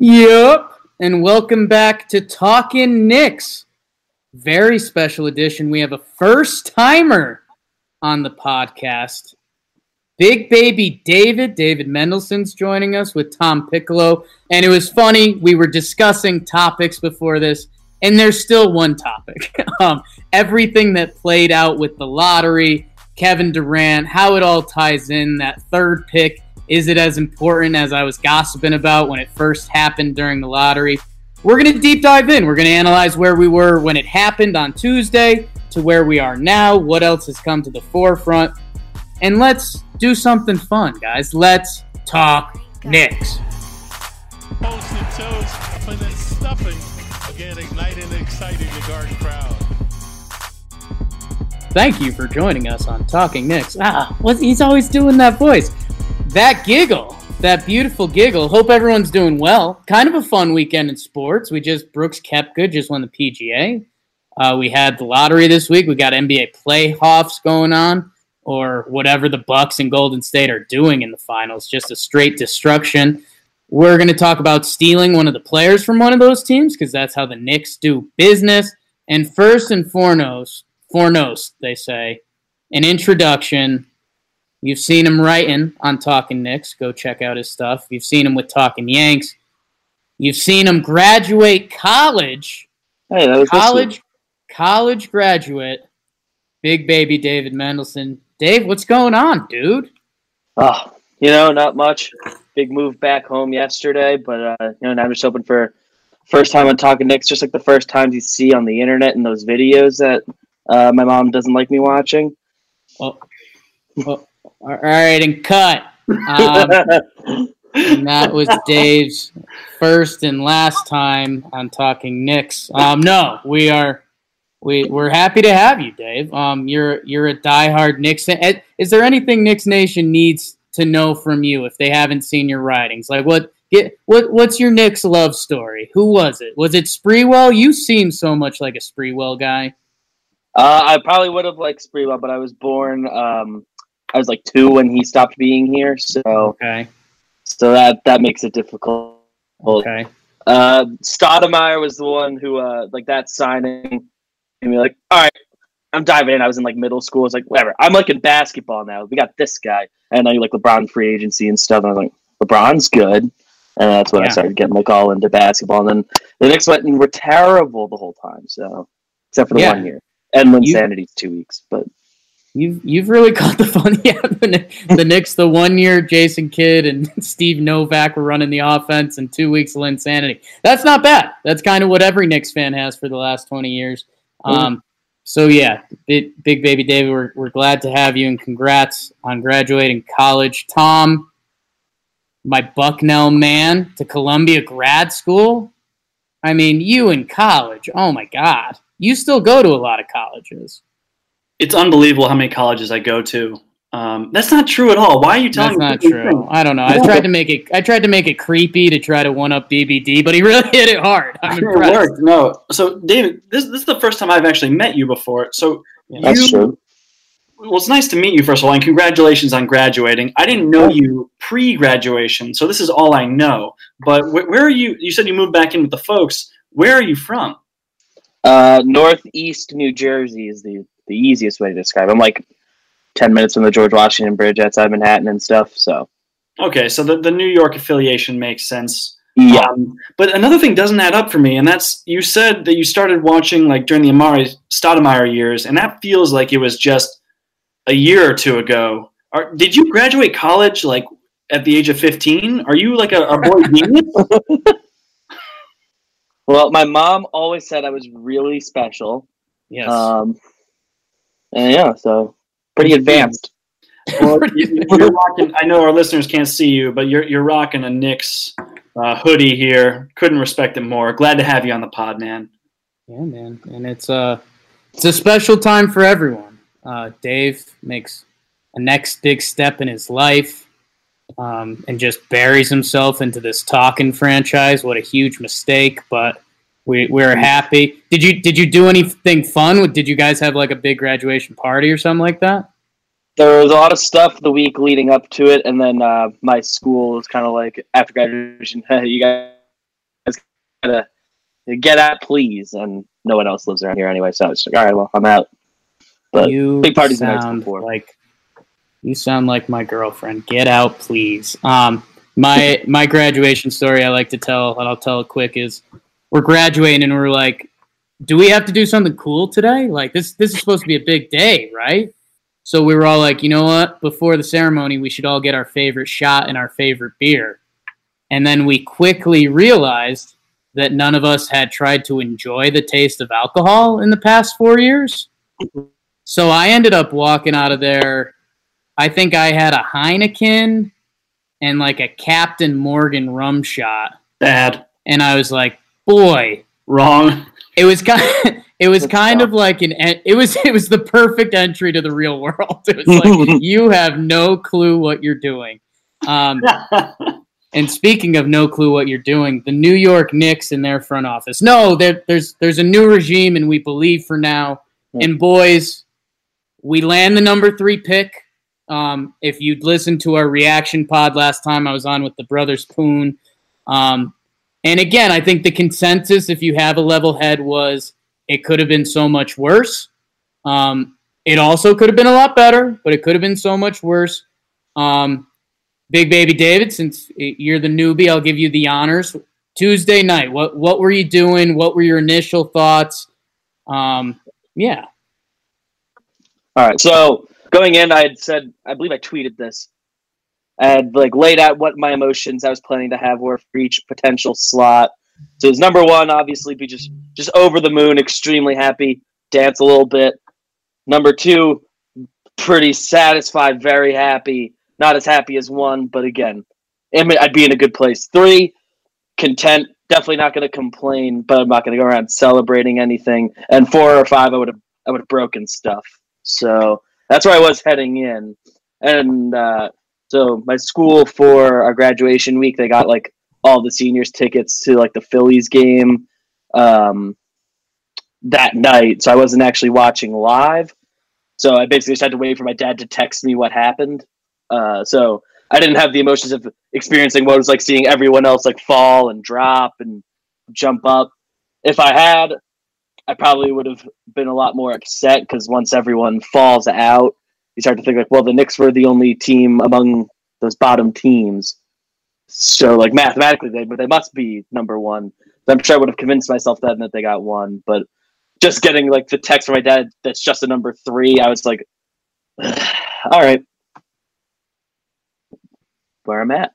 Yep. And welcome back to Talking Knicks. Very special edition. We have a first timer on the podcast. Big baby David, David Mendelson's joining us with Tom Piccolo. And it was funny. We were discussing topics before this, and there's still one topic. um, everything that played out with the lottery, Kevin Durant, how it all ties in, that third pick is it as important as I was gossiping about when it first happened during the lottery? We're going to deep dive in. We're going to analyze where we were when it happened on Tuesday to where we are now, what else has come to the forefront. And let's do something fun, guys. Let's talk Knicks. Posted toes and then stuffing. Again, igniting and exciting the garden crowd. Thank you for joining us on Talking Knicks. Ah, what, he's always doing that voice that giggle, that beautiful giggle. Hope everyone's doing well. Kind of a fun weekend in sports. We just Brooks Koepka just won the PGA. Uh, we had the lottery this week. We got NBA playoffs going on, or whatever the Bucks and Golden State are doing in the finals. Just a straight destruction. We're going to talk about stealing one of the players from one of those teams because that's how the Knicks do business. And first and foremost, foremost, they say, an introduction You've seen him writing on Talking Knicks. Go check out his stuff. You've seen him with Talking Yanks. You've seen him graduate college. Hey, that was college, college graduate. Big baby David Mendelson. Dave, what's going on, dude? Oh, you know, not much. Big move back home yesterday, but uh, you know, now I'm just hoping for first time on Talking Knicks, just like the first times you see on the internet and those videos that uh, my mom doesn't like me watching. Well, well, all right, and cut. Um, and that was Dave's first and last time on Talking Knicks. Um, no, we are we we're happy to have you, Dave. Um, you're you're a diehard Knicks. Is there anything Knicks Nation needs to know from you if they haven't seen your writings? Like what get what what's your Knicks love story? Who was it? Was it Sprewell? You seem so much like a Sprewell guy. Uh, I probably would have liked Sprewell, but I was born um, I was like two when he stopped being here, so okay, so that that makes it difficult. Okay. Uh, Stoudemire was the one who uh like that signing and be like, all right, I'm diving in. I was in like middle school. I was like, whatever. I'm like in basketball now. We got this guy, and I like LeBron free agency and stuff. And I was like, LeBron's good, and that's when yeah. I started getting like all into basketball. And then the Knicks went and were terrible the whole time. So except for the yeah. one year, and Linsanity's two weeks, but You've you've really caught the fun. Yeah, the, the Knicks, the one year Jason Kidd and Steve Novak were running the offense, and two weeks of insanity. That's not bad. That's kind of what every Knicks fan has for the last twenty years. Um, so yeah, big, big baby David, we're we're glad to have you, and congrats on graduating college, Tom. My Bucknell man to Columbia grad school. I mean, you in college. Oh my God, you still go to a lot of colleges it's unbelievable how many colleges I go to. Um, that's not true at all. Why are you telling that's me? That's not true. I don't know. I tried to make it. I tried to make it creepy to try to one up BBD, but he really hit it hard. I'm sure impressed. It worked. No, so David, this this is the first time I've actually met you before. So yeah, that's true. Well, it's nice to meet you first of all, and congratulations on graduating. I didn't know you pre-graduation, so this is all I know. But wh- where are you? You said you moved back in with the folks. Where are you from? Uh, Northeast New Jersey is the the easiest way to describe. It. I'm like ten minutes from the George Washington Bridge outside Manhattan and stuff. So okay, so the, the New York affiliation makes sense. Yeah, um, but another thing doesn't add up for me, and that's you said that you started watching like during the Amar'e Stoudemire years, and that feels like it was just a year or two ago. Are, did you graduate college like at the age of 15? Are you like a, a boy genius? well, my mom always said I was really special. Yes. Um, and yeah, so pretty advanced. Well, you're rocking, I know our listeners can't see you, but you're you're rocking a Knicks uh, hoodie here. Couldn't respect it more. Glad to have you on the pod, man. Yeah, man, and it's a it's a special time for everyone. Uh, Dave makes a next big step in his life, um, and just buries himself into this talking franchise. What a huge mistake, but we we're happy. Did you did you do anything fun? Did you guys have like a big graduation party or something like that? There was a lot of stuff the week leading up to it, and then uh, my school was kind of like after graduation, you guys gotta get out, please. And no one else lives around here anyway, so it's like, all right, well, I'm out. But you big parties sound before. like you sound like my girlfriend. Get out, please. Um, my my graduation story I like to tell, and I'll tell it quick. Is we're graduating and we're like, do we have to do something cool today? Like this this is supposed to be a big day, right? So we were all like, you know what? Before the ceremony, we should all get our favorite shot and our favorite beer. And then we quickly realized that none of us had tried to enjoy the taste of alcohol in the past four years. So I ended up walking out of there. I think I had a Heineken and like a Captain Morgan rum shot. Bad. And I was like, boy, Wrong. it was kind it was kind of like an it was it was the perfect entry to the real world. It was like you have no clue what you're doing. Um, and speaking of no clue what you're doing, the New York Knicks in their front office. No, there's there's a new regime, and we believe for now. And boys, we land the number three pick. Um, if you'd listened to our reaction pod last time, I was on with the brothers Poon. Um, and again, I think the consensus, if you have a level head, was it could have been so much worse. Um, it also could have been a lot better, but it could have been so much worse. Um, Big Baby David, since you're the newbie, I'll give you the honors. Tuesday night, what what were you doing? What were your initial thoughts? Um, yeah, All right. So going in, I had said, I believe I tweeted this. I had like laid out what my emotions I was planning to have were for each potential slot. So it's number one, obviously, be just just over the moon, extremely happy, dance a little bit. Number two, pretty satisfied, very happy. Not as happy as one, but again, I'd be in a good place. Three, content. Definitely not going to complain, but I'm not going to go around celebrating anything. And four or five, I would have I would have broken stuff. So that's where I was heading in. And uh, so my school for our graduation week, they got like all the seniors tickets to like the Phillies game um, that night. So I wasn't actually watching live. So I basically just had to wait for my dad to text me what happened. Uh, so I didn't have the emotions of experiencing what it was like seeing everyone else like fall and drop and jump up. If I had, I probably would have been a lot more upset because once everyone falls out, you start to think like, well, the Knicks were the only team among those bottom teams. So like mathematically, they but they must be number one. I'm sure I would have convinced myself then that they got one, but just getting like the text from my dad that's just a number three, I was like, all right, where I'm at.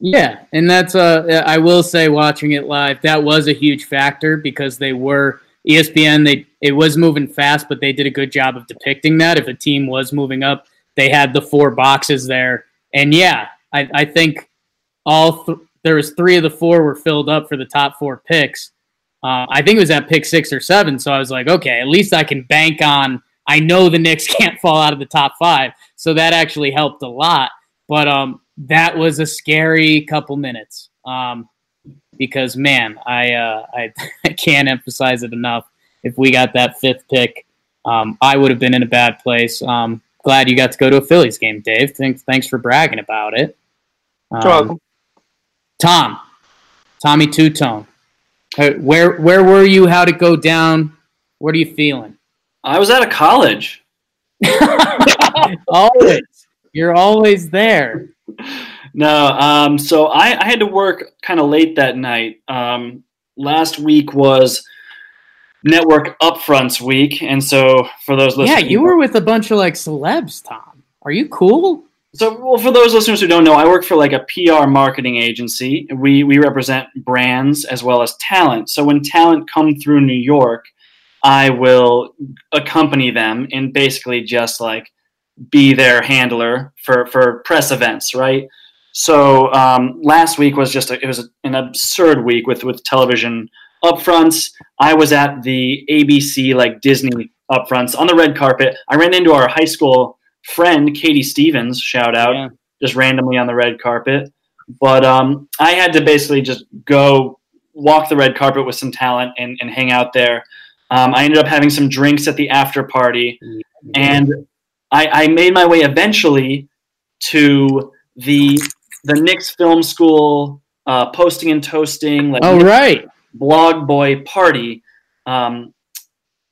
Yeah, and that's uh I will say watching it live, that was a huge factor because they were ESPN, they it was moving fast, but they did a good job of depicting that. If a team was moving up, they had the four boxes there. And yeah, I, I think all th- there was three of the four were filled up for the top four picks. Uh, I think it was at pick six or seven. So I was like, okay, at least I can bank on. I know the Knicks can't fall out of the top five, so that actually helped a lot. But um, that was a scary couple minutes um, because man, I, uh, I I can't emphasize it enough. If we got that fifth pick, um, I would have been in a bad place. Um, glad you got to go to a Phillies game, Dave. Thanks, thanks for bragging about it. Um, Tom, Tommy Two Tone, uh, where where were you? How'd it go down? What are you feeling? I was out of college. always, you're always there. No, um, so I, I had to work kind of late that night. Um, last week was network upfronts week, and so for those listeners, Yeah, you were with a bunch of like celebs, Tom. Are you cool? So, well, for those listeners who don't know, I work for like a PR marketing agency. We we represent brands as well as talent. So when talent come through New York, I will accompany them and basically just like be their handler for for press events, right? So um, last week was just a, it was an absurd week with with television upfronts. I was at the ABC like Disney upfronts on the red carpet. I ran into our high school friend Katie Stevens. Shout out, Yeah. just randomly on the red carpet. But um, I had to basically just go walk the red carpet with some talent and, and hang out there. Um, I ended up having some drinks at the after party, and I, I made my way eventually to the the Knicks Film School uh, posting and toasting like Oh, right. blog boy party um,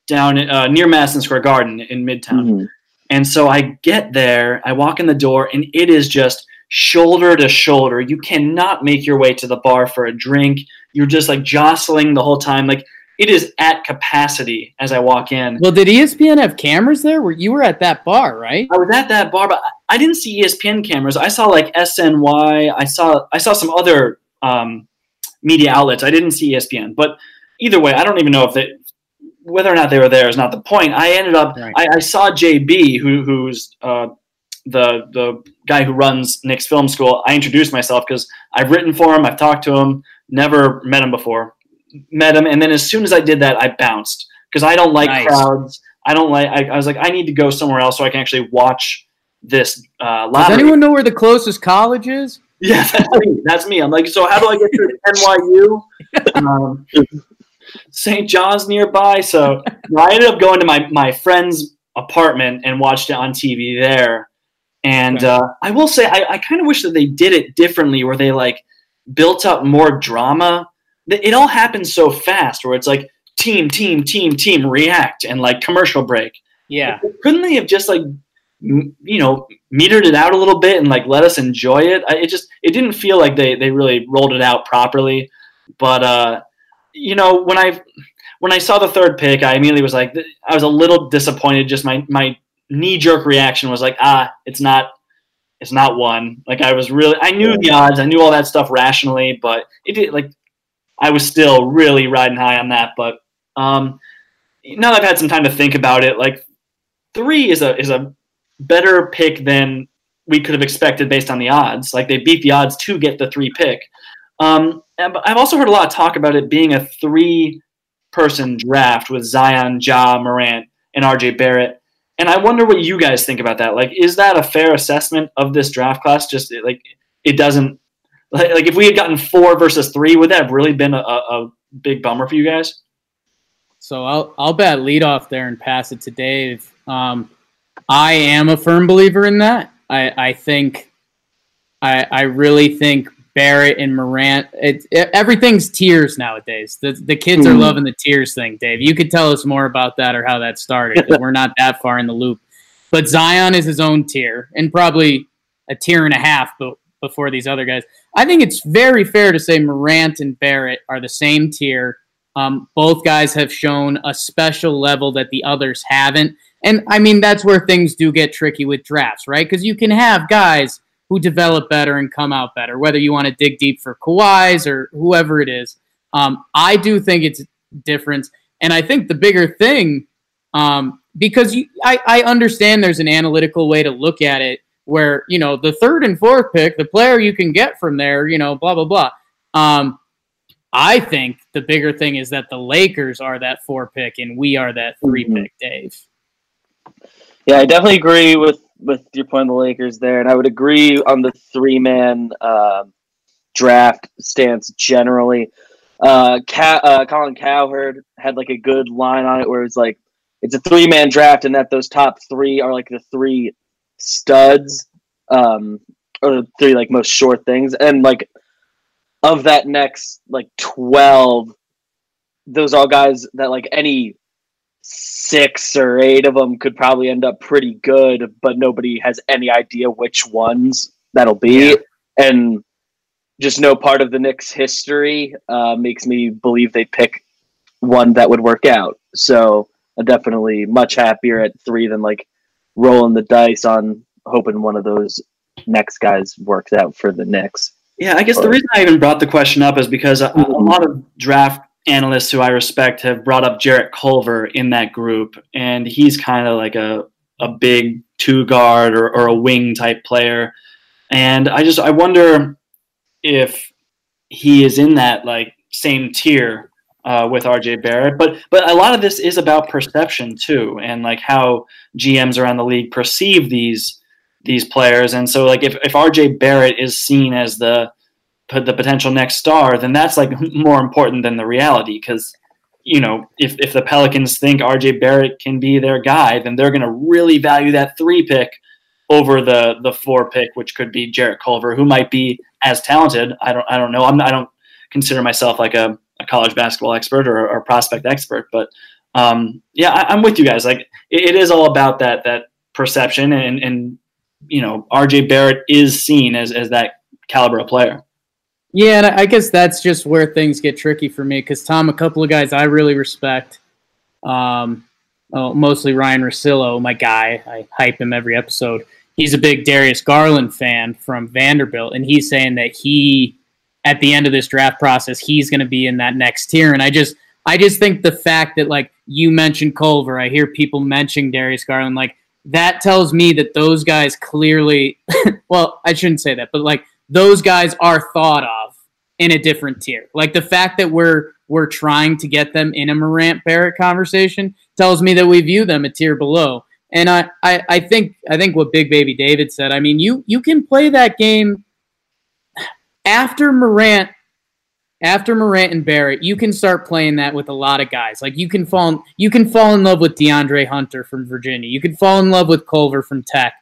down uh, near Madison Square Garden in Midtown. Mhm. And so I get there, I walk in the door, and it is just shoulder to shoulder. You cannot make your way to the bar for a drink. You're just like jostling the whole time. Like it is at capacity as I walk in. Well, did ESPN have cameras there? Where you were at that bar, right? I was at that bar, but I didn't see ESPN cameras. I saw like SNY. I saw I saw some other um, media outlets. I didn't see ESPN, but either way, I don't even know if they whether or not they were there is not the point. I ended up Right. I, I saw JB, who who's uh, the the guy who runs Knicks Film School. I introduced myself because I've written for him. I've talked to him. Never met him before. Met him, and then as soon as I did that, I bounced because I don't like Nice. crowds. I don't like. I, I was like, I need to go somewhere else so I can actually watch this uh, Does anyone know where the closest college is? Yeah, that's me. That's me. I'm like, so how do I get to NYU? Um, St. John's nearby. So I ended up going to my, my friend's apartment and watched it on TV there. And Okay. uh, I will say, I, I kind of wish that they did it differently, where they like built up more drama. It it all happens so fast, where it's like team, team, team, team, react, and like commercial break. Yeah. couldn't they have just like m- you know metered it out a little bit and like let us enjoy it? I, it just it didn't feel like they they really rolled it out properly. But uh you know when i when i saw the third pick i immediately was like i was a little disappointed. Just my my knee jerk reaction was like ah it's not it's not one. Like i was really i knew the odds. I knew all that stuff rationally but it did like i was still really riding high on that but um now that i've had some time to think about it like three is a is a better pick than we could have expected based on the odds. Like they beat the odds to get the three pick. Um, I've also heard a lot of talk about it being a three person draft with Zion, Ja, Morant, and RJ Barrett. And I wonder what you guys think about that. Like, is that a fair assessment of this draft class? Just like it doesn't like, like if we had gotten four versus three, would that have really been a, a, big bummer for you guys? So I'll I'll bat lead off there and pass it to Dave. Um, I am a firm believer in that. I I think I I really think Barrett and Morant. It, it, everything's tiers nowadays. The the kids are Mhm. loving the tiers thing. Dave, you could tell us more about that or how that started. we're not that far in the loop. But Zion is his own tier and probably a tier and a half, but before these other guys. I think it's very fair to say Morant and Barrett are the same tier. Um, both guys have shown a special level that the others haven't. And I mean, that's where things do get tricky with drafts, right? Because you can have guys who develop better and come out better, whether you want to dig deep for Kawhi's or whoever it is. Um, I do think it's a difference. And I think the bigger thing, um, because you, I, I understand there's an analytical way to look at it where, you know, the third and fourth pick, the player you can get from there, you know, blah, blah, blah. Um, I think the bigger thing is that the Lakers are that four pick and we are that 3 Mhm. pick, Dave. Yeah, I definitely agree with with your point on the Lakers there, and I would agree on the three man uh, draft stance generally. Uh, Ca- uh, Colin Cowherd had like a good line on it where it's like it's a three man draft, and that those top three are like the three studs, um, or three like most short things, and like of that next like twelve, those are all guys that like any six or eight of them could probably end up pretty good, but nobody has any idea which ones that'll be. And just no part of the Knicks' history uh, makes me believe they pick one that would work out. So I'm definitely much happier at three than like rolling the dice on hoping one of those next guys works out for the Knicks. Yeah, I guess the reason I even brought the question up is because uh, a, a lot of draft analysts who I respect have brought up Jarrett Culver in that group, and he's kind of like a, a big two guard or, or a wing type player. and I just I wonder if he is in that like same tier uh, with RJ Barrett. But but a lot of this is about perception too, and like how GMs around the league perceive these these players. And so like if, if RJ Barrett is seen as the the potential next star, then that's like more important than the reality because you know if if the Pelicans think RJ Barrett can be their guy, then they're going to really value that three pick over the the four pick, which could be Jarrett Culver, who might be as talented. I don't I don't know. I'm I don't consider myself like a, a college basketball expert or, or prospect expert, but um, yeah, I, am with you guys. Like it, it is all about that that perception, and and you know RJ Barrett is seen as as that caliber of player. Yeah, and I guess that's just where things get tricky for me because Tom, a couple of guys I really respect. Um, oh, mostly Ryan Russillo, my guy. I hype him every episode he's a big Darius Garland fan from Vanderbilt, and he's saying that he, at the end of this draft process, he's going to be in that next tier. And I just, I just think the fact that like you mentioned Culver, I hear people mentioning Darius Garland, like that tells me that those guys clearly, well, I shouldn't say that, but like those guys are thought of in a different tier. Like the fact that we're we're trying to get them in a Morant Barrett conversation tells me that we view them a tier below. And I, I, I think I think what Big Baby David said. I mean, you you can play that game after Morant, after Morant and Barrett. You can start playing that with a lot of guys. Like you can fall you can fall in love with DeAndre Hunter from Virginia. You can fall in love with Culver from Tech.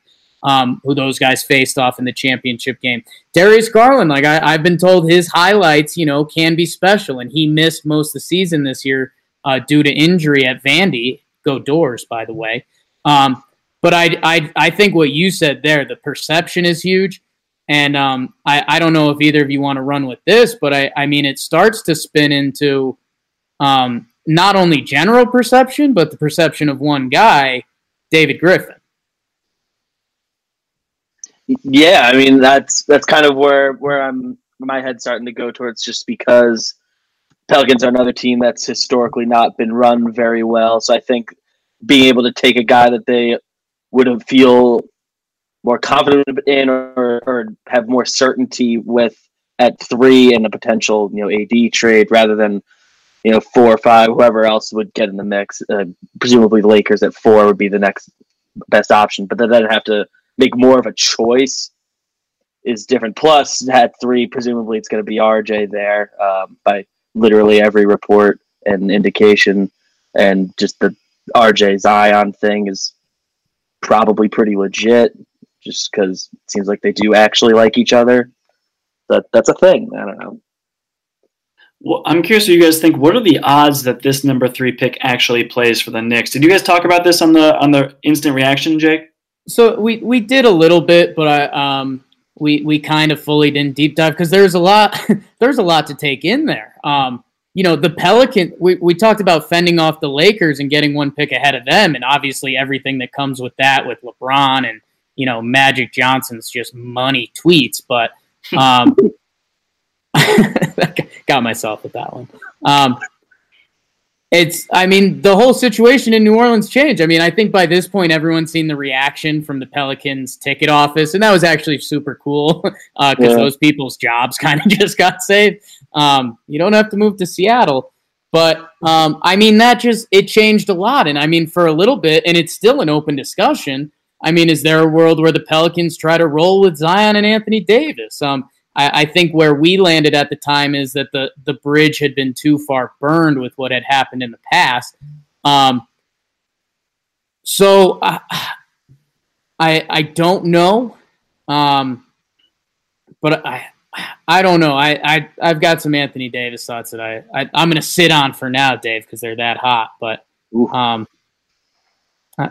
Um, who those guys faced off in the championship game. Darius Garland, like I, have been told, his highlights, you know, can be special, and he missed most of the season this year uh, due to injury at Vandy. Go Dores, by the way. Um, but I, I, I think what you said there, the perception is huge. And um, I, I don't know if either of you want to run with this, but I, I mean, it starts to spin into um, not only general perception, but the perception of one guy, David Griffin. Yeah, I mean that's that's kind of where where I'm my head's starting to go towards, just because Pelicans are another team that's historically not been run very well. So I think being able to take a guy that they would feel more confident in or, or have more certainty with at three and a potential you know AD trade rather than you know four or five whoever else would get in the mix. Uh, presumably the Lakers at four would be the next best option, but then have to make more of a choice is different. Plus at three, presumably it's going to be RJ there um, by literally every report and indication, and just the RJ Zion thing is probably pretty legit, just because it seems like they do actually like each other. That that's a thing. I don't know. Well, I'm curious what you guys think. What are the odds that this number three pick actually plays for the Knicks? Did you guys talk about this on the on the instant reaction, Jake? So we we did a little bit, but I um we we kind of fully didn't deep dive because there's a lot there's a lot to take in there. Um, you know, the Pelican, we, we talked about fending off the Lakers and getting one pick ahead of them, and obviously everything that comes with that with LeBron and, you know, Magic Johnson's just money tweets. But um, got myself with that one. Um, it's, I mean, the whole situation in New Orleans changed. I mean, I think by this point, everyone's seen the reaction from the Pelicans ticket office, and that was actually super cool because uh, yeah. those people's jobs kind of just got saved. Um, you don't have to move to Seattle. But um, I mean, that just it changed a lot. And I mean, for a little bit, and it's still an open discussion. I mean, is there a world where the Pelicans try to roll with Zion and Anthony Davis? Um, I, I think where we landed at the time is that the the bridge had been too far burned with what had happened in the past. Um, so I, I I don't know, um, but I I don't know. I, I I've got some Anthony Davis thoughts that I, I am going to sit on for now, Dave, because they're that hot. But um,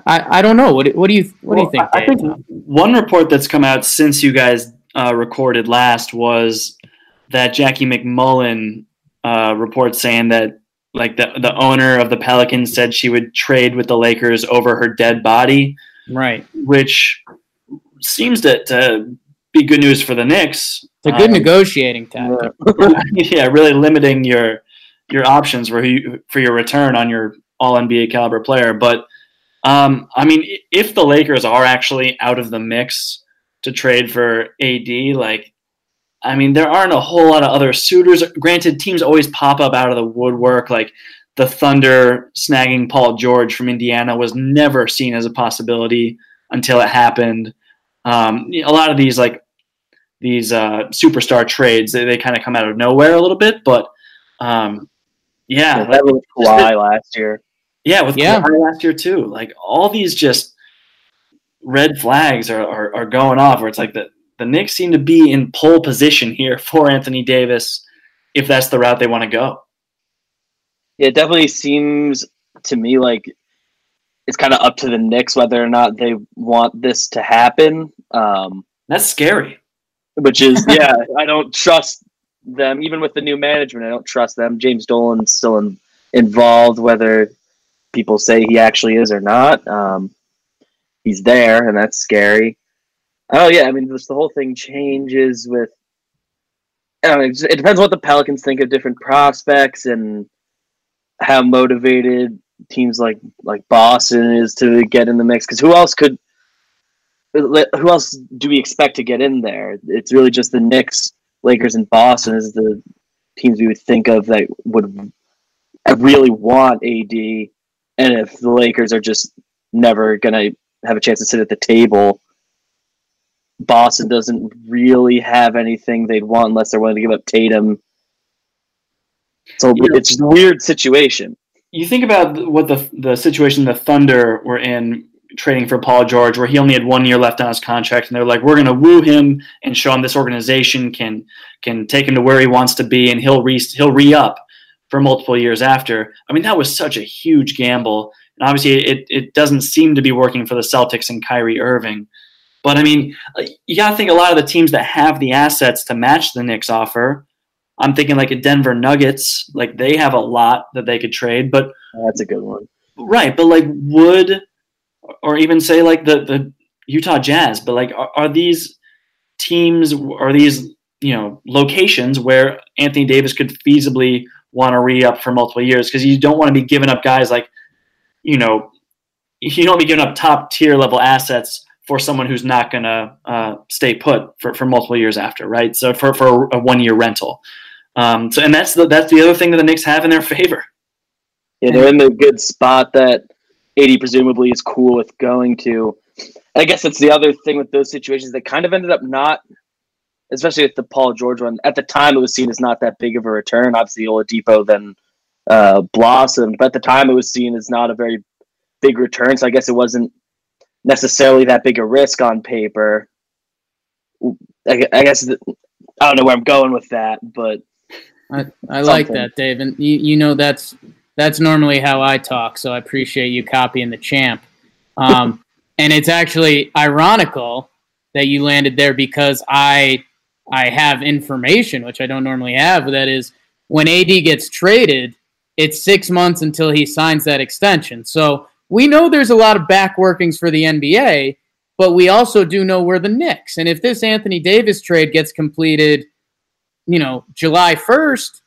I, I don't know. What what do you what well, do you think? Dave? I think one report that's come out since you guys uh, recorded last was that Jackie MacMullan uh, report saying that like the the owner of the Pelicans said she would trade with the Lakers over her dead body, right? Which seems to, to be good news for the Knicks. It's a good um, negotiating tactic. yeah, really limiting your your options for you for your return on your All NBA caliber player. But um, I mean, if the Lakers are actually out of the mix to trade for AD. Like, I mean, there aren't a whole lot of other suitors. Granted, teams always pop up out of the woodwork. Like the Thunder snagging Paul George from Indiana was never seen as a possibility until it happened. Um, a lot of these like these uh, superstar trades, they, they kind of come out of nowhere a little bit, but um, yeah, Yeah, that was Kawhi last year. Yeah, with Yeah. Last year too. Like all these just red flags are, are, are going off where it's like the, the Knicks seem to be in pole position here for Anthony Davis if that's the route they want to go. Yeah, it definitely seems to me like it's kind of up to the Knicks whether or not they want this to happen. Um, That's scary. which is yeah, I don't trust them even with the new management. I don't trust them. James Dolan's still in, involved, whether people say he actually is or not. Um, he's there, and that's scary. Oh yeah, I mean, just the whole thing changes with. I it depends what the Pelicans think of different prospects and how motivated teams like like Boston is to get in the mix. Because who else could? Who else do we expect to get in there? It's really just the Knicks, Lakers, and Boston is the teams we would think of that would really want AD. And if the Lakers are just never gonna have a chance to sit at the table, Boston doesn't really have anything they'd want unless they're willing to give up Tatum. So Yeah. it's a weird situation. You think about what the the situation the Thunder were in trading for Paul George, where he only had one year left on his contract, and they're like, "We're going to woo him and show him this organization can can take him to where he wants to be, and he'll re he'll re up for multiple years after." I mean, that was such a huge gamble, and obviously, it it doesn't seem to be working for the Celtics and Kyrie Irving. But I mean, uh, you got to think a lot of the teams that have the assets to match the Knicks offer. I'm thinking like a Denver Nuggets, like they have a lot that they could trade, but oh, That's a good one. Right, but like would or even say like the the Utah Jazz, but like are, are these teams are these you know locations where Anthony Davis could feasibly want to re up for multiple years because you don't want to be giving up guys like you know you don't be giving up top tier level assets for someone who's not going to uh, stay put for, for multiple years after, right? So for, for a one year rental. Um, so and that's the that's the other thing that the Knicks have in their favor. Yeah, they're in the good spot that AD presumably is cool with going to. I guess that's the other thing with those situations that kind of ended up not, especially with the Paul George one. At the time, it was seen as not that big of a return. Obviously, Oladipo then uh, blossomed, but at the time, it was seen as not a very big return. So I guess it wasn't necessarily that big a risk on paper. I, I guess that, I don't know where I'm going with that, but I, I like that, Dave, and you, you know that's that's normally how I talk. So I appreciate you copying the champ. Um, and it's actually ironical that you landed there because I I have information which I don't normally have. That is, when AD gets traded, it's six months until he signs that extension. So we know there's a lot of back workings for the NBA, but we also do know we're the Knicks. And if this Anthony Davis trade gets completed you know, July 1st,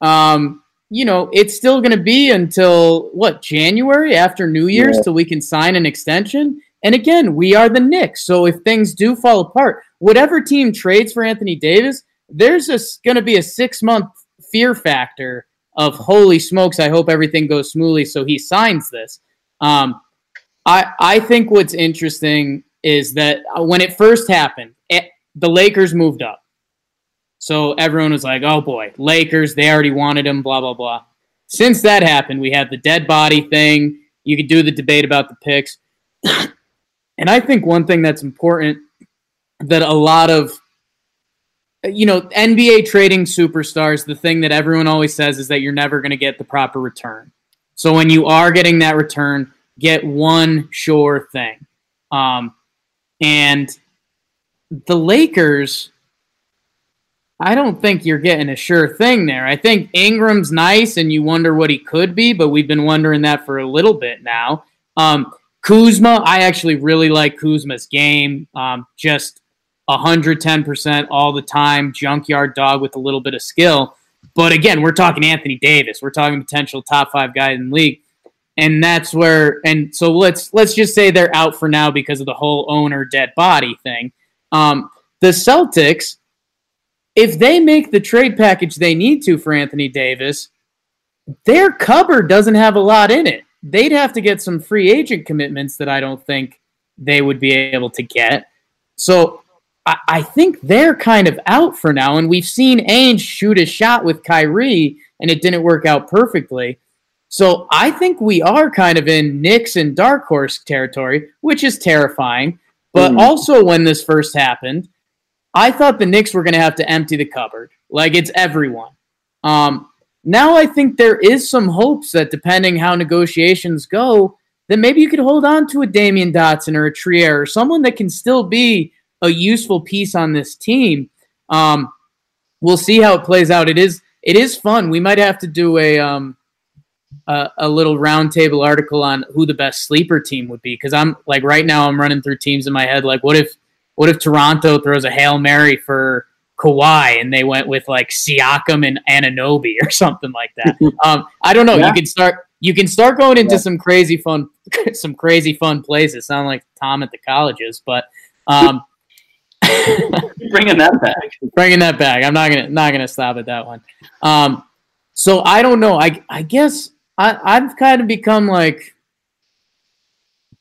um, you know, it's still going to be until what, January after New Year's Yeah. till we can sign an extension. And again, we are the Knicks. So if things do fall apart, whatever team trades for Anthony Davis, there's going to be a six month fear factor of holy smokes, I hope everything goes smoothly so he signs this. Um, I, I think what's interesting is that uh, when it first happened, it, the Lakers moved up. So everyone was like, oh boy, Lakers, they already wanted him, blah, blah, blah. Since that happened, we had the dead body thing. You could do the debate about the picks. and I think one thing that's important that a lot of, you know, NBA trading superstars, the thing that everyone always says is that you're never going to get the proper return. So when you are getting that return, get one sure thing. Um, and the Lakers, I don't think you're getting a sure thing there. I think Ingram's nice, and you wonder what he could be, but we've been wondering that for a little bit now. Um, Kuzma, I actually really like Kuzma's game. Um, just 110% all the time, junkyard dog with a little bit of skill. But again, we're talking Anthony Davis. We're talking potential top five guy in the league. And that's where and so let's let's just say they're out for now because of the whole owner dead body thing. Um, the Celtics, if they make the trade package they need to for Anthony Davis, their cupboard doesn't have a lot in it. They'd have to get some free agent commitments that I don't think they would be able to get. So I, I think they're kind of out for now. And we've seen Ainge shoot a shot with Kyrie, and it didn't work out perfectly. So I think we are kind of in Knicks and dark horse territory, which is terrifying. But mm. also, when this first happened, I thought the Knicks were going to have to empty the cupboard. Like it's everyone. Um, now I think there is some hopes that depending how negotiations go, that maybe you could hold on to a Damyean Dotson or a Trier or someone that can still be a useful piece on this team. Um, we'll see how it plays out. It is it is fun. We might have to do a um, a, a little roundtable article on who the best sleeper team would be because I'm like right now I'm running through teams in my head like what if what if Toronto throws a hail mary for Kawhi and they went with like Siakam and Anunoby or something like that. um, I don't know. Yeah. You can start you can start going into yeah. some crazy fun some crazy fun places. Sound like Tom at the colleges, but um, bringing that back. Bringing that back. I'm not gonna not gonna stop at that one. Um, so I don't know. I I guess I I've kind of become like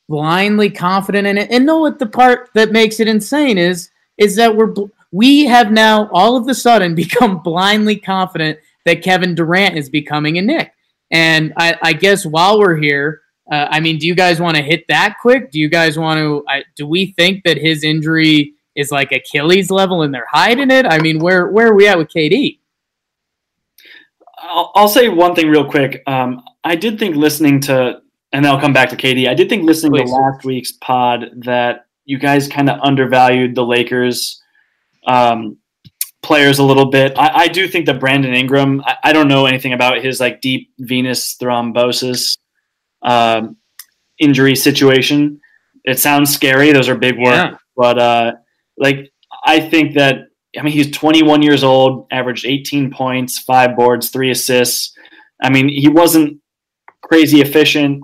blindly confident in it, and know what the part that makes it insane is is that we're we have now all of a sudden become blindly confident that Kevin Durant is becoming a Knick. And I, I guess while we're here, uh, I mean, do you guys want to hit that quick? Do you guys want to? I, do we think that his injury is like Achilles level and they're hiding it? I mean, where where are we at with KD? I'll, I'll say one thing real quick. Um, I did think listening to, and then I'll come back to KD. I did think listening Please. to last week's pod that you guys kind of undervalued the Lakers um, players a little bit. I, I, do think that Brandon Ingram. I, I, don't know anything about his like deep venous thrombosis um, injury situation. It sounds scary. Those are big words, yeah. but uh, like I think that I mean he's 21 years old, averaged 18 points, five boards, three assists. I mean he wasn't crazy efficient,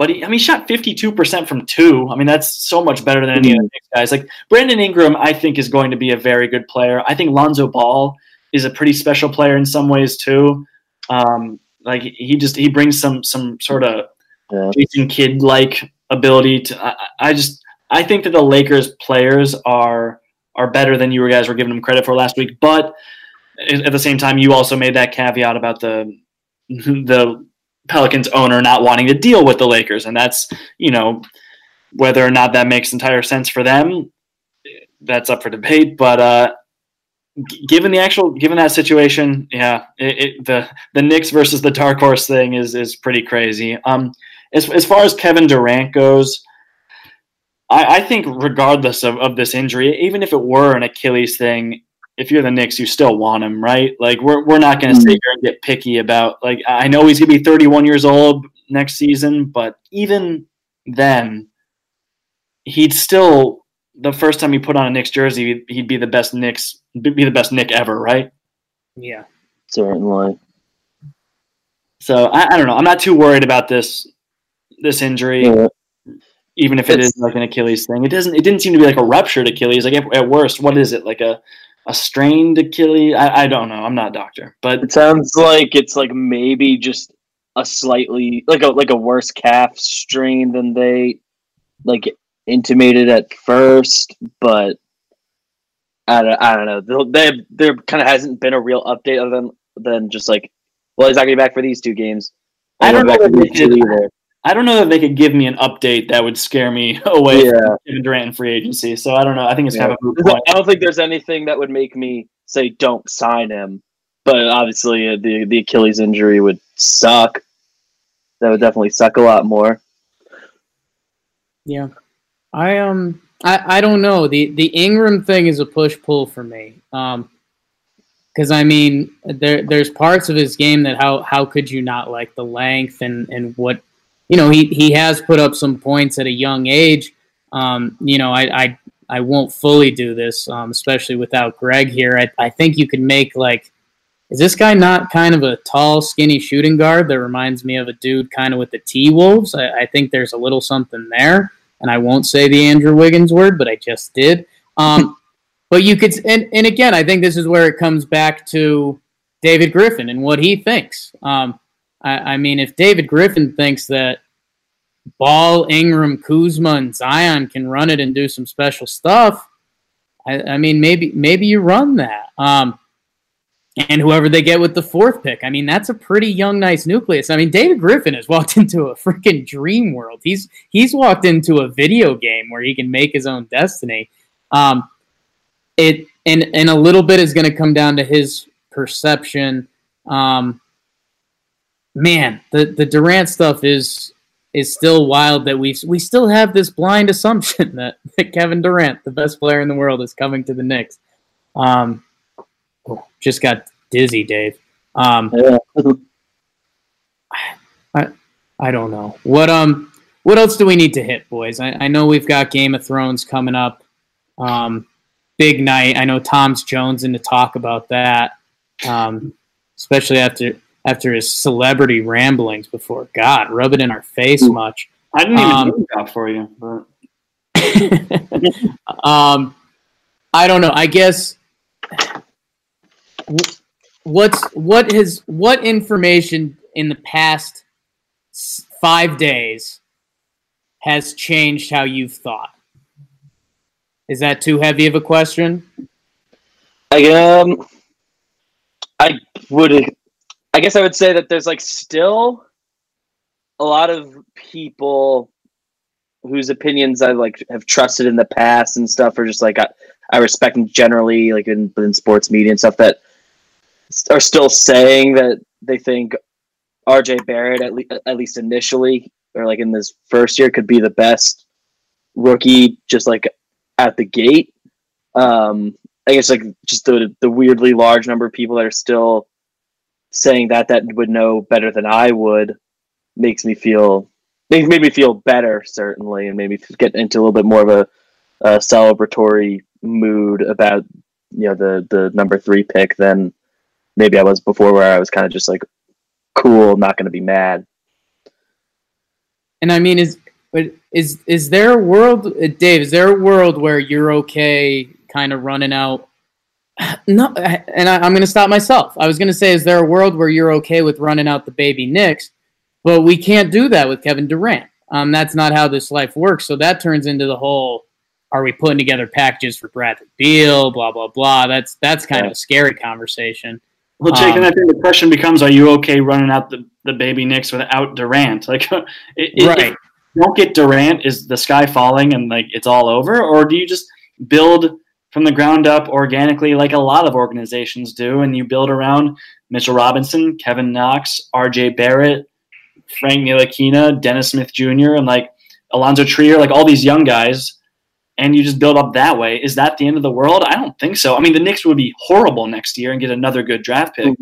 but he, I mean, he shot 52% from two. I mean, that's so much better than any of the guys. Like Brandon Ingram, I think is going to be a very good player. I think Lonzo Ball is a pretty special player in some ways too. Um, like he just he brings some some sort of yeah. Jason Kidd like ability to. I, I just I think that the Lakers players are are better than you guys were giving them credit for last week. But at the same time, you also made that caveat about the the Pelicans owner not wanting to deal with the Lakers, and that's you know whether or not that makes entire sense for them. That's up for debate, but uh, given the actual given that situation, yeah, it, it, the the Knicks versus the dark horse thing is is pretty crazy. Um, as as far as Kevin Durant goes, I, I think regardless of, of this injury, even if it were an Achilles thing, if you're the Knicks, you still want him, right? Like we're we're not going to sit mm-hmm. here and get picky about like I know he's going to be 31 years old next season, but even then, he'd still the first time he put on a Knicks jersey, he'd be the best Knicks, be the best Knick ever, right? Yeah, certainly. So I, I don't know. I'm not too worried about this this injury. Yeah even if it it's, is like an Achilles thing. It doesn't. It didn't seem to be like a ruptured Achilles. Like at, worst, what is it? Like a a strained Achilles? I, I don't know. I'm not a doctor, but it sounds like it's like maybe just a slightly like a like a worse calf strain than they like intimated at first, but I don't, I don't know. They there kind of hasn't been a real update other than than just like, well, he's not going to be back for these two games. I don't know. Either. I don't know that they could give me an update that would scare me away yeah. from Kevin Durant in free agency. So I don't know. I think it's yeah. kind of a moot point. I don't think there's anything that would make me say don't sign him. But obviously, uh, the the Achilles injury would suck. That would definitely suck a lot more. Yeah, I um, I, I don't know. the The Ingram thing is a push pull for me. Um, because I mean, there there's parts of his game that how how could you not like the length and and what you know, he, he has put up some points at a young age. Um, you know, I, I, I won't fully do this, um, especially without Greg here. I, I think you could make like, is this guy not kind of a tall, skinny shooting guard that reminds me of a dude kind of with the T Wolves? I, I think there's a little something there. And I won't say the Andrew Wiggins word, but I just did. Um, but you could, and, and again, I think this is where it comes back to David Griffin and what he thinks. Um, I, I mean, if David Griffin thinks that Ball, Ingram, Kuzma, and Zion can run it and do some special stuff, I, I mean, maybe maybe you run that. Um, and whoever they get with the fourth pick. I mean, that's a pretty young, nice nucleus. I mean, David Griffin has walked into a freaking dream world. He's he's walked into a video game where he can make his own destiny. Um, it and and a little bit is going to come down to his perception. Um, man, the the Durant stuff is is still wild that we we still have this blind assumption that, that Kevin Durant, the best player in the world, is coming to the Knicks. Um, just got dizzy, Dave. Um, Yeah. I, I don't know what um what else do we need to hit, boys? I, I know we've got Game of Thrones coming up. Um, big night. I know Tom's Jones in to talk about that, um, especially after after his celebrity ramblings before. God, rub it in our face much. I didn't even Um, that for you. But um, I don't know. I guess wh- what's what has what information in the past five days has changed how you've thought? Is that too heavy of a question? I um, I would, I guess I would say that there's like still a lot of people whose opinions I like have trusted in the past and stuff are just like I, I respect them generally, like in, in sports media and stuff that are still saying that they think RJ Barrett at, le- at least initially or like in this first year could be the best rookie just like at the gate. Um, I guess like just the the weirdly large number of people that are still saying that that would know better than I would makes me feel made made me feel better certainly and made me get into a little bit more of a, a celebratory mood about you know the the number three pick than maybe I was before where I was kind of just like cool not going to be mad And I mean, is but is is there a world, uh, Dave? Is there a world where you're okay, kind of running out? No, and I, I'm going to stop myself. I was going to say, is there a world where you're okay with running out the baby Knicks? But we can't do that with Kevin Durant. Um, that's not how this life works. So that turns into the whole: Are we putting together packages for Bradley Beal? Blah blah blah. That's that's kind of a scary conversation. well, Jake, Um, then I think the question becomes: Are you okay running out the, the baby Knicks without Durant? Like, it, it- Right. don't get Durant, is the sky falling and like it's all over, or do you just build from the ground up organically, like a lot of organizations do, and you build around Mitchell Robinson, Kevin Knox, R.J. Barrett, Frank Ntilikina, Dennis Smith Jr., and like Alonzo Trier, like all these young guys, and you just build up that way. Is that the end of the world? I don't think so. I mean, the Knicks would be horrible next year and get another good draft pick,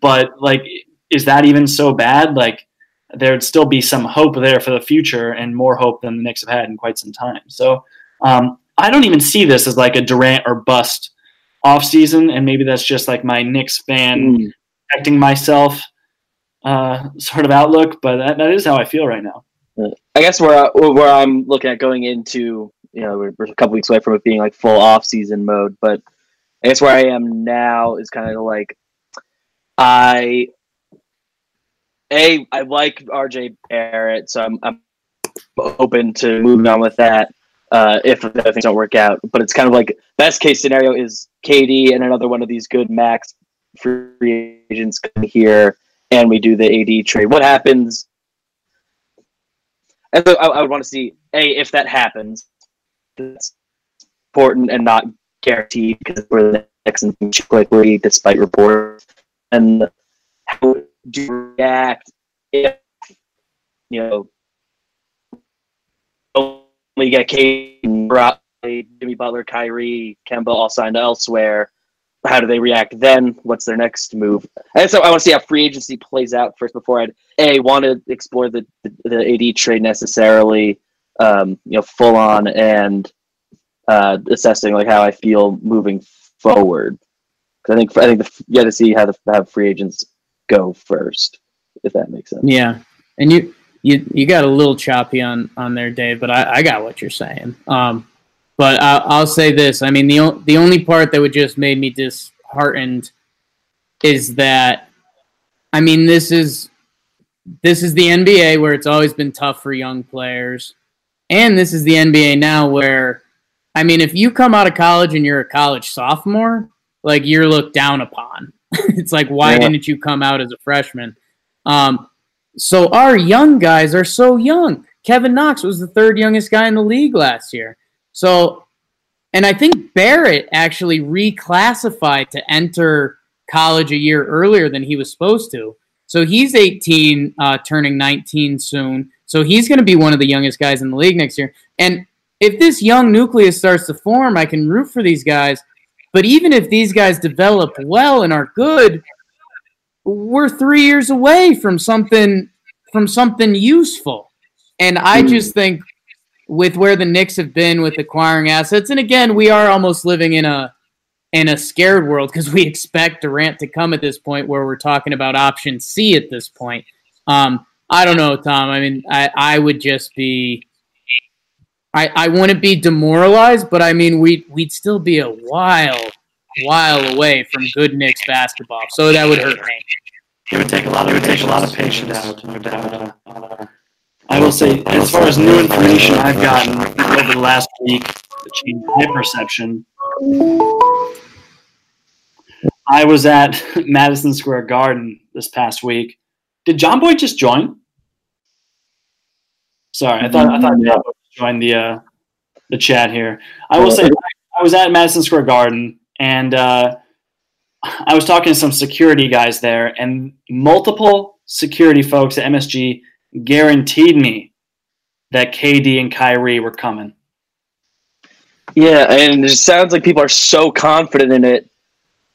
but like, is that even so bad? Like, there'd still be some hope there for the future and more hope than the Knicks have had in quite some time. So, um, I don't even see this as like a Durant or bust offseason, and maybe that's just like my Knicks fan Mm. protecting myself uh, sort of outlook, but that, that is how I feel right now. I guess where I, where I'm looking at going into, you know, we're, we're a couple weeks away from it being like full off season mode, but I guess where I am now is kind of like I a I like RJ Barrett, so I'm, I'm open to moving on with that uh, if things don't work out. But it's kind of like best case scenario is KD and another one of these good max free agents come here, and we do the AD trade. What happens and so I, I would want to see a if that happens. That's important and not guaranteed because we're the next and quickly, despite reports. And how do you react if you know only get KD, Jimmy Butler, Kyrie, Kemba all signed elsewhere? How do they react then? What's their next move? And so I want to see how free agency plays out first before I'd a want to explore the, the the AD trade necessarily, um, you know, full on and uh, assessing like how I feel moving forward. Because I think I think the, you got to see how the how free agents go first, if that makes sense. Yeah, and you you you got a little choppy on on there, Dave, but I, I got what you're saying. Um, but I, I'll say this: I mean, the the only part that would just made me disheartened is that, I mean, this is this is the NBA where it's always been tough for young players, and this is the NBA now where, I mean, if you come out of college and you're a college sophomore, like you're looked down upon. it's like, why Yeah. didn't you come out as a freshman? Um, so our young guys are so young. Kevin Knox was the third youngest guy in the league last year. So, and I think Barrett actually reclassified to enter college a year earlier than he was supposed to. So he's 18, uh, turning 19 soon. So he's going to be one of the youngest guys in the league next year. And if this young nucleus starts to form, I can root for these guys. But even if these guys develop well and are good, we're three years away from something from something useful. And I just think with where the Knicks have been with acquiring assets, and again, we are almost living in a in a scared world because we expect Durant to come at this point where we're talking about option C at this point. Um, I don't know, Tom. I mean, I, I would just be I, I wouldn't be demoralized, but I mean we we'd still be a while while away from good Knicks basketball. So that would hurt me. It would take a lot. Of, it would take a lot of patience, no doubt. Uh, I will say, as far as new information I've gotten over the last week, that changed my perception. I was at Madison Square Garden this past week. Did John Boy just join? Sorry, I thought I thought John Boy joined the uh, the chat here. I will say, I was at Madison Square Garden and. Uh, I was talking to some security guys there, and multiple security folks at MSG guaranteed me that KD and Kyrie were coming. Yeah, and it sounds like people are so confident in it,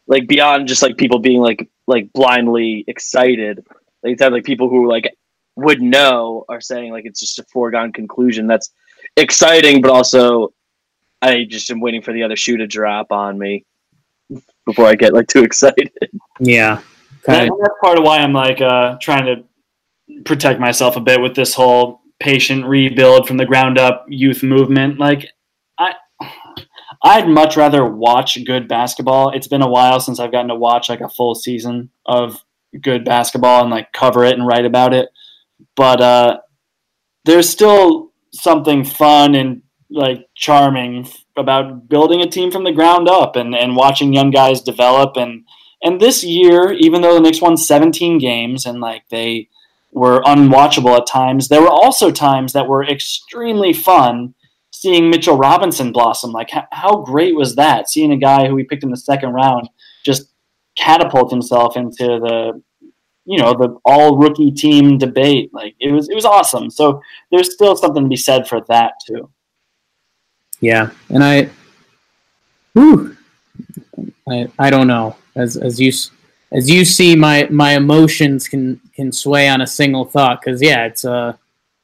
like beyond just like people being like like blindly excited. Like it sounds like people who like would know are saying like it's just a foregone conclusion. That's exciting, but also I just am waiting for the other shoe to drop on me before I get like too excited. Yeah. That- that's part of why I'm like uh, trying to protect myself a bit with this whole patient rebuild from the ground up youth movement. Like, I, I'd much rather watch good basketball. It's been a while since I've gotten to watch like a full season of good basketball and like cover it and write about it. But uh, there's still something fun and like charming about building a team from the ground up and, and watching young guys develop and and this year, even though the Knicks won 17 games and like they were unwatchable at times, there were also times that were extremely fun seeing Mitchell Robinson blossom. Like how, how great was that? Seeing a guy who we picked in the second round just catapult himself into the you know the all rookie team debate. Like it was it was awesome. So there's still something to be said for that too. Yeah, and I, whew, I, I don't know. As as you as you see, my my emotions can can sway on a single thought. Because yeah, it's uh,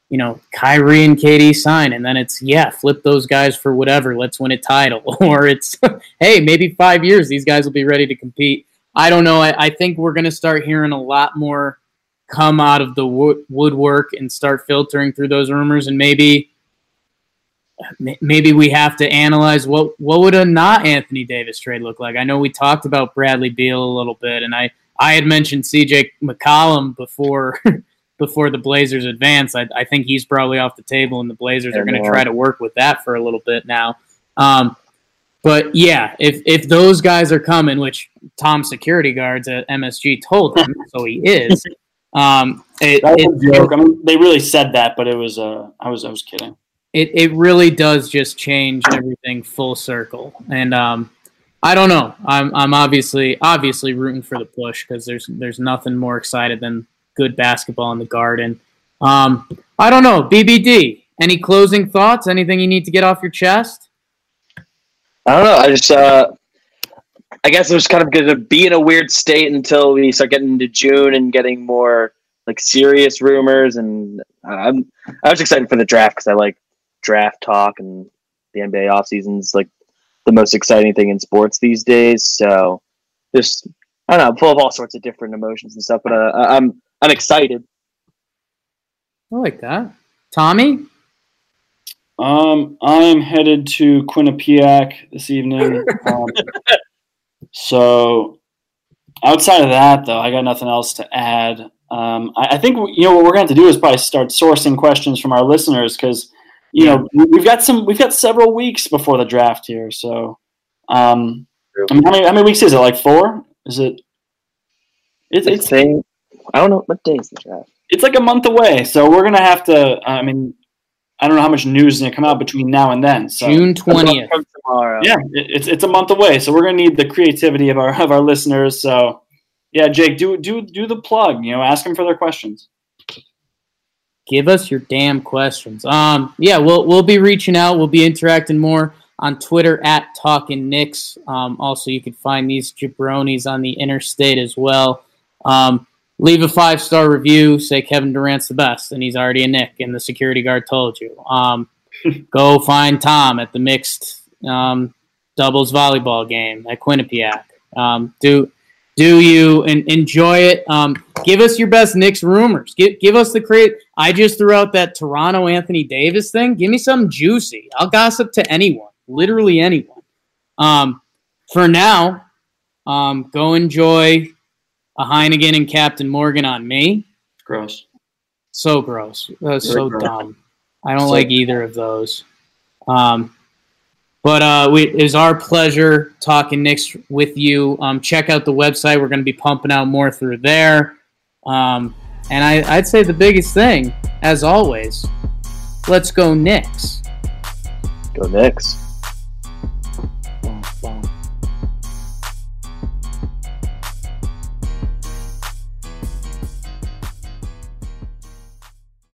you know, Kyrie and KD sign, and then it's yeah, flip those guys for whatever. Let's win a title, or it's hey, maybe five years these guys will be ready to compete. I don't know. I, I think we're gonna start hearing a lot more come out of the wood, woodwork and start filtering through those rumors, and maybe may- maybe we have to analyze what what would a not Anthony Davis trade look like. I know we talked about Bradley Beal a little bit, and I I had mentioned CJ McCollum before before the Blazers advance. I, I think he's probably off the table, and the Blazers are going to try to work with that for a little bit now. Um, but yeah, if if those guys are coming, which Tom security guards at MSG told him, so he is. Um, it, That's it- a joke. I mean, they really said that, but it was uh, I was I was kidding. It, it really does just change everything full circle. And um, i don't know. I'm, I'm obviously obviously rooting for the push because there's there's nothing more excited than good basketball in the garden. Um, i don't know. Bbd any closing thoughts? Anything you need to get off your chest? I don't know. I just, uh, I guess it was kind of going to be in a weird state until we start getting into June and getting more like serious rumors. And I'm, I was excited for the draft because I like draft talk and the NBA offseason is like the most exciting thing in sports these days. So just, I don't know, full of all sorts of different emotions and stuff. But uh, I- I'm, I'm excited. i like that tommy Um, I am headed to Quinnipiac this evening. Um, so outside of that, though, I got nothing else to add. Um, I, I, think you know what we're going to do is probably start sourcing questions from our listeners because you know we've got some we've got several weeks before the draft here. So, um, I mean, how many how many weeks is it? Like four? Is it? It's, it's saying I don't know what day is the draft. It's like a month away, so we're gonna have to. I mean, I don't know how much news is going to come out between now and then. So June twentieth. Tomorrow. Yeah, it's it's a month away, so we're going to need the creativity of our of our listeners. So, yeah, Jake, do do do the plug. You know, ask them for their questions. Give us your damn questions. Um, yeah, we'll we'll be reaching out. We'll be interacting more on Twitter at Talking Knicks. Um, also, you can find these jabronis on the interstate as well. Um, leave a five star review. Say Kevin Durant's the best, and he's already a Knick, and the security guard told you. Um, go find Tom at the mixed um, doubles volleyball game at Quinnipiac. Um, do do you and enjoy it? Um, give us your best Knicks rumors. Give give us the create. I just threw out that Toronto Anthony Davis thing. Give me something juicy. I'll gossip to anyone, literally anyone. Um, for now, um, go enjoy a Heineken and Captain Morgan on me. Gross. So gross. That's so gross. dumb. I don't so, like either of those. Um, but uh, we, it is our pleasure talking Knicks with you. Um, check out the website. We're going to be pumping out more through there. Um, and I, I'd say the biggest thing, as always, let's go Knicks. Go Knicks.